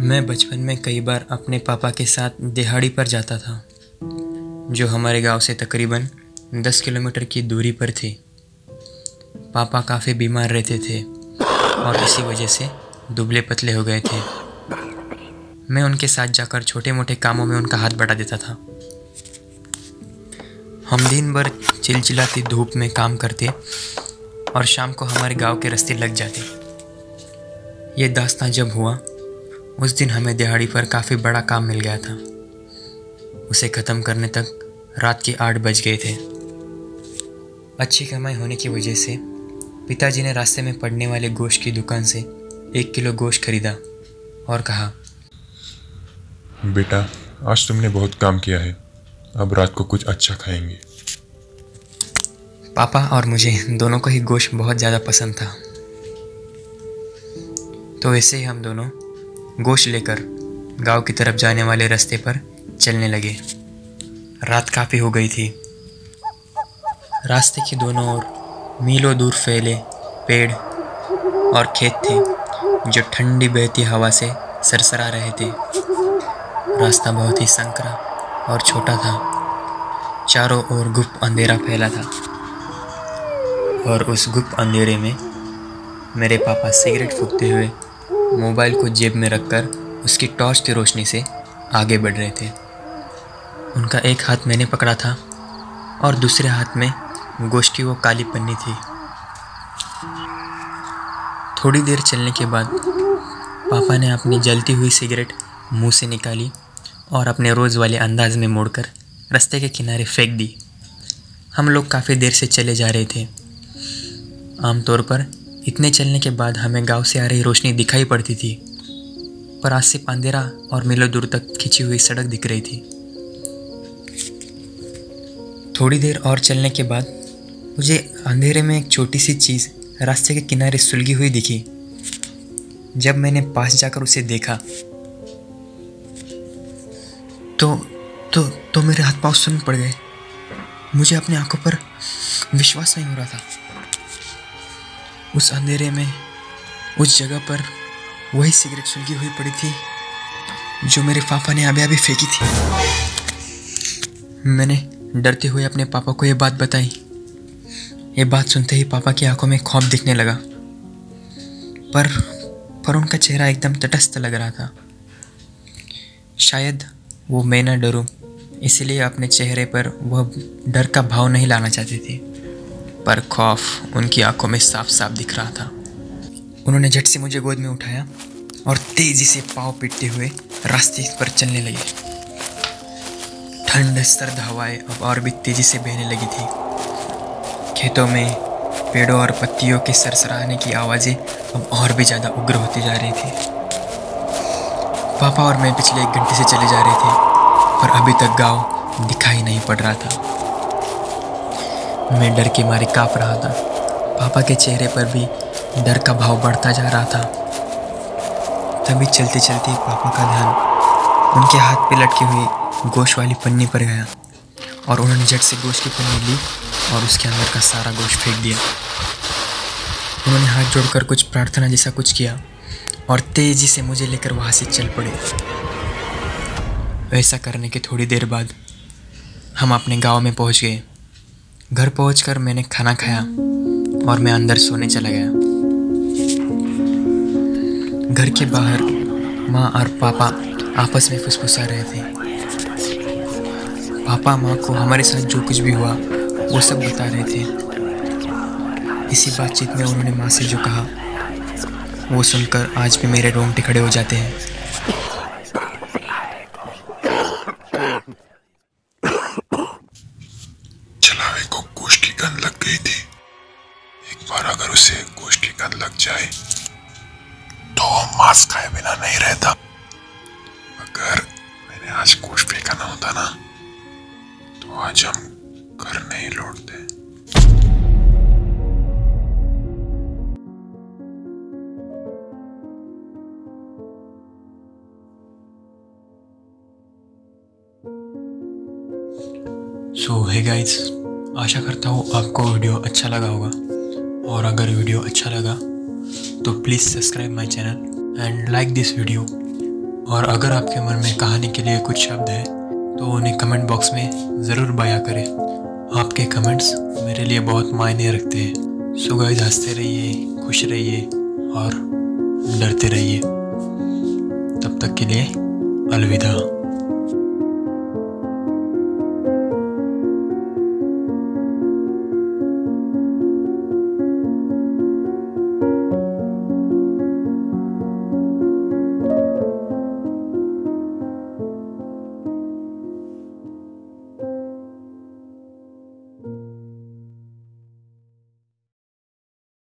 मैं बचपन में कई बार अपने पापा के साथ दिहाड़ी पर जाता था, जो हमारे गाँव से तकरीबन दस किलोमीटर की दूरी पर थी। पापा काफ़ी बीमार रहते थे और इसी वजह से दुबले पतले हो गए थे। मैं उनके साथ जाकर छोटे मोटे कामों में उनका हाथ बढ़ा देता था। हम दिन भर चिलचिलाती धूप में काम करते और शाम को हमारे गाँव के रास्ते लग जाते। ये दास्तां जब हुआ उस दिन हमें दिहाड़ी पर काफ़ी बड़ा काम मिल गया था। उसे ख़त्म करने तक रात के आठ बज गए थे। अच्छी कमाई होने की वजह से पिताजी ने रास्ते में पड़ने वाले गोश्त की दुकान से एक किलो गोश्त खरीदा और कहा बेटा आज तुमने बहुत काम किया है। अब रात को कुछ अच्छा खाएँगे। पापा और मुझे दोनों को ही गोश्त बहुत ज़्यादा पसंद था। तो ऐसे ही हम दोनों गोश्त लेकर गाँव की तरफ़ जाने वाले रास्ते पर चलने लगे। रात काफ़ी हो गई थी। रास्ते के दोनों ओर मीलों दूर फैले पेड़ और खेत थे, जो ठंडी बहती हवा से सरसरा रहे थे। रास्ता बहुत ही संकरा और छोटा था। चारों ओर गुप्त अंधेरा फैला था। और उस गुप्त अंधेरे में मेरे पापा सिगरेट फूकते हुए मोबाइल को जेब में रखकर उसकी टॉर्च की रोशनी से आगे बढ़ रहे थे। उनका एक हाथ मैंने पकड़ा था और दूसरे हाथ में गोश्त की वो काली पन्नी थी। थोड़ी देर चलने के बाद पापा ने अपनी जलती हुई सिगरेट मुँह से निकाली और अपने रोज़ वाले अंदाज में मोड़कर रास्ते के किनारे फेंक दी। हम लोग काफ़ी देर से चले जा रहे थे। आमतौर पर इतने चलने के बाद हमें गाँव से आ रही रोशनी दिखाई पड़ती थी, पर आज सिर्फ़ अंधेरा और मीलों दूर तक खिंची हुई सड़क दिख रही थी। थोड़ी देर और चलने के बाद मुझे अंधेरे में एक छोटी सी चीज़ रास्ते के किनारे सुलगी हुई दिखी। जब मैंने पास जाकर उसे देखा तो तो तो मेरे हाथ पाँव सुन पड़ गए। मुझे अपनी आँखों पर विश्वास नहीं हो रहा था। उस अंधेरे में, उस जगह पर वही सिगरेट सुलगी हुई पड़ी थी, जो मेरे पापा ने अभी अभी फेंकी थी। मैंने डरते हुए अपने पापा को यह बात बताई। ये बात सुनते ही पापा की आँखों में खौफ दिखने लगा। पर पर उनका चेहरा एकदम तटस्थ लग रहा था। शायद वो मैं ना डरूं, इसलिए अपने चेहरे पर वह डर का भाव नहीं लाना चाहती थी। पर खौफ उनकी आँखों में साफ़ साफ़ दिख रहा था। उन्होंने झट से मुझे गोद में उठाया और तेज़ी से पाँव पीटते हुए रास्ते पर चलने लगे। ठंड सर्द हवाएँ अब और भी तेज़ी से बहने लगी थी। खेतों में पेड़ों और पत्तियों के सरसराने की आवाज़ें अब और भी ज़्यादा उग्र होती जा रही थी। पापा और मैं पिछले एक घंटे से चले जा रहे थे, पर अभी तक गाँव दिखाई नहीं पड़ रहा था। मैं डर के मारे काँप रहा था। पापा के चेहरे पर भी डर का भाव बढ़ता जा रहा था। तभी चलते चलते पापा का ध्यान उनके हाथ पे लटकी हुई गोश्त वाली पन्नी पर गया और उन्होंने झट से गोश्त की पन्नी ली और उसके अंदर का सारा गोश्त फेंक दिया। उन्होंने हाथ जोड़कर कुछ प्रार्थना जैसा कुछ किया और तेज़ी से मुझे लेकर वहाँ से चल पड़े। ऐसा करने के थोड़ी देर बाद हम अपने गाँव में पहुँच गए। घर पहुंचकर मैंने खाना खाया और मैं अंदर सोने चला गया। घर के बाहर माँ और पापा आपस में फुसफुसा रहे थे। पापा माँ को हमारे साथ जो कुछ भी हुआ, वो सब बता रहे थे। इसी बातचीत में उन्होंने माँ से जो कहा, वो सुनकर आज भी मेरे रोंगटे खड़े हो जाते हैं। लग जाए तो मास्क खाए बिना नहीं रहता। अगर मैंने आज कुछ फेंका ना होता ना तो आज हम घर नहीं लौटते। सो है गाइस आशा करता हूँ आपको वीडियो अच्छा लगा होगा। और अगर वीडियो अच्छा लगा तो please subscribe my channel and like this video और अगर आपके मन में कहानी के लिए कुछ शब्द है तो उन्हें कमेंट बॉक्स में ज़रूर बयां करें। आपके कमेंट्स मेरे लिए बहुत मायने रखते हैं। सो गाइस हँसते रहिए, खुश रहिए और डरते रहिए। तब तक के लिए अलविदा।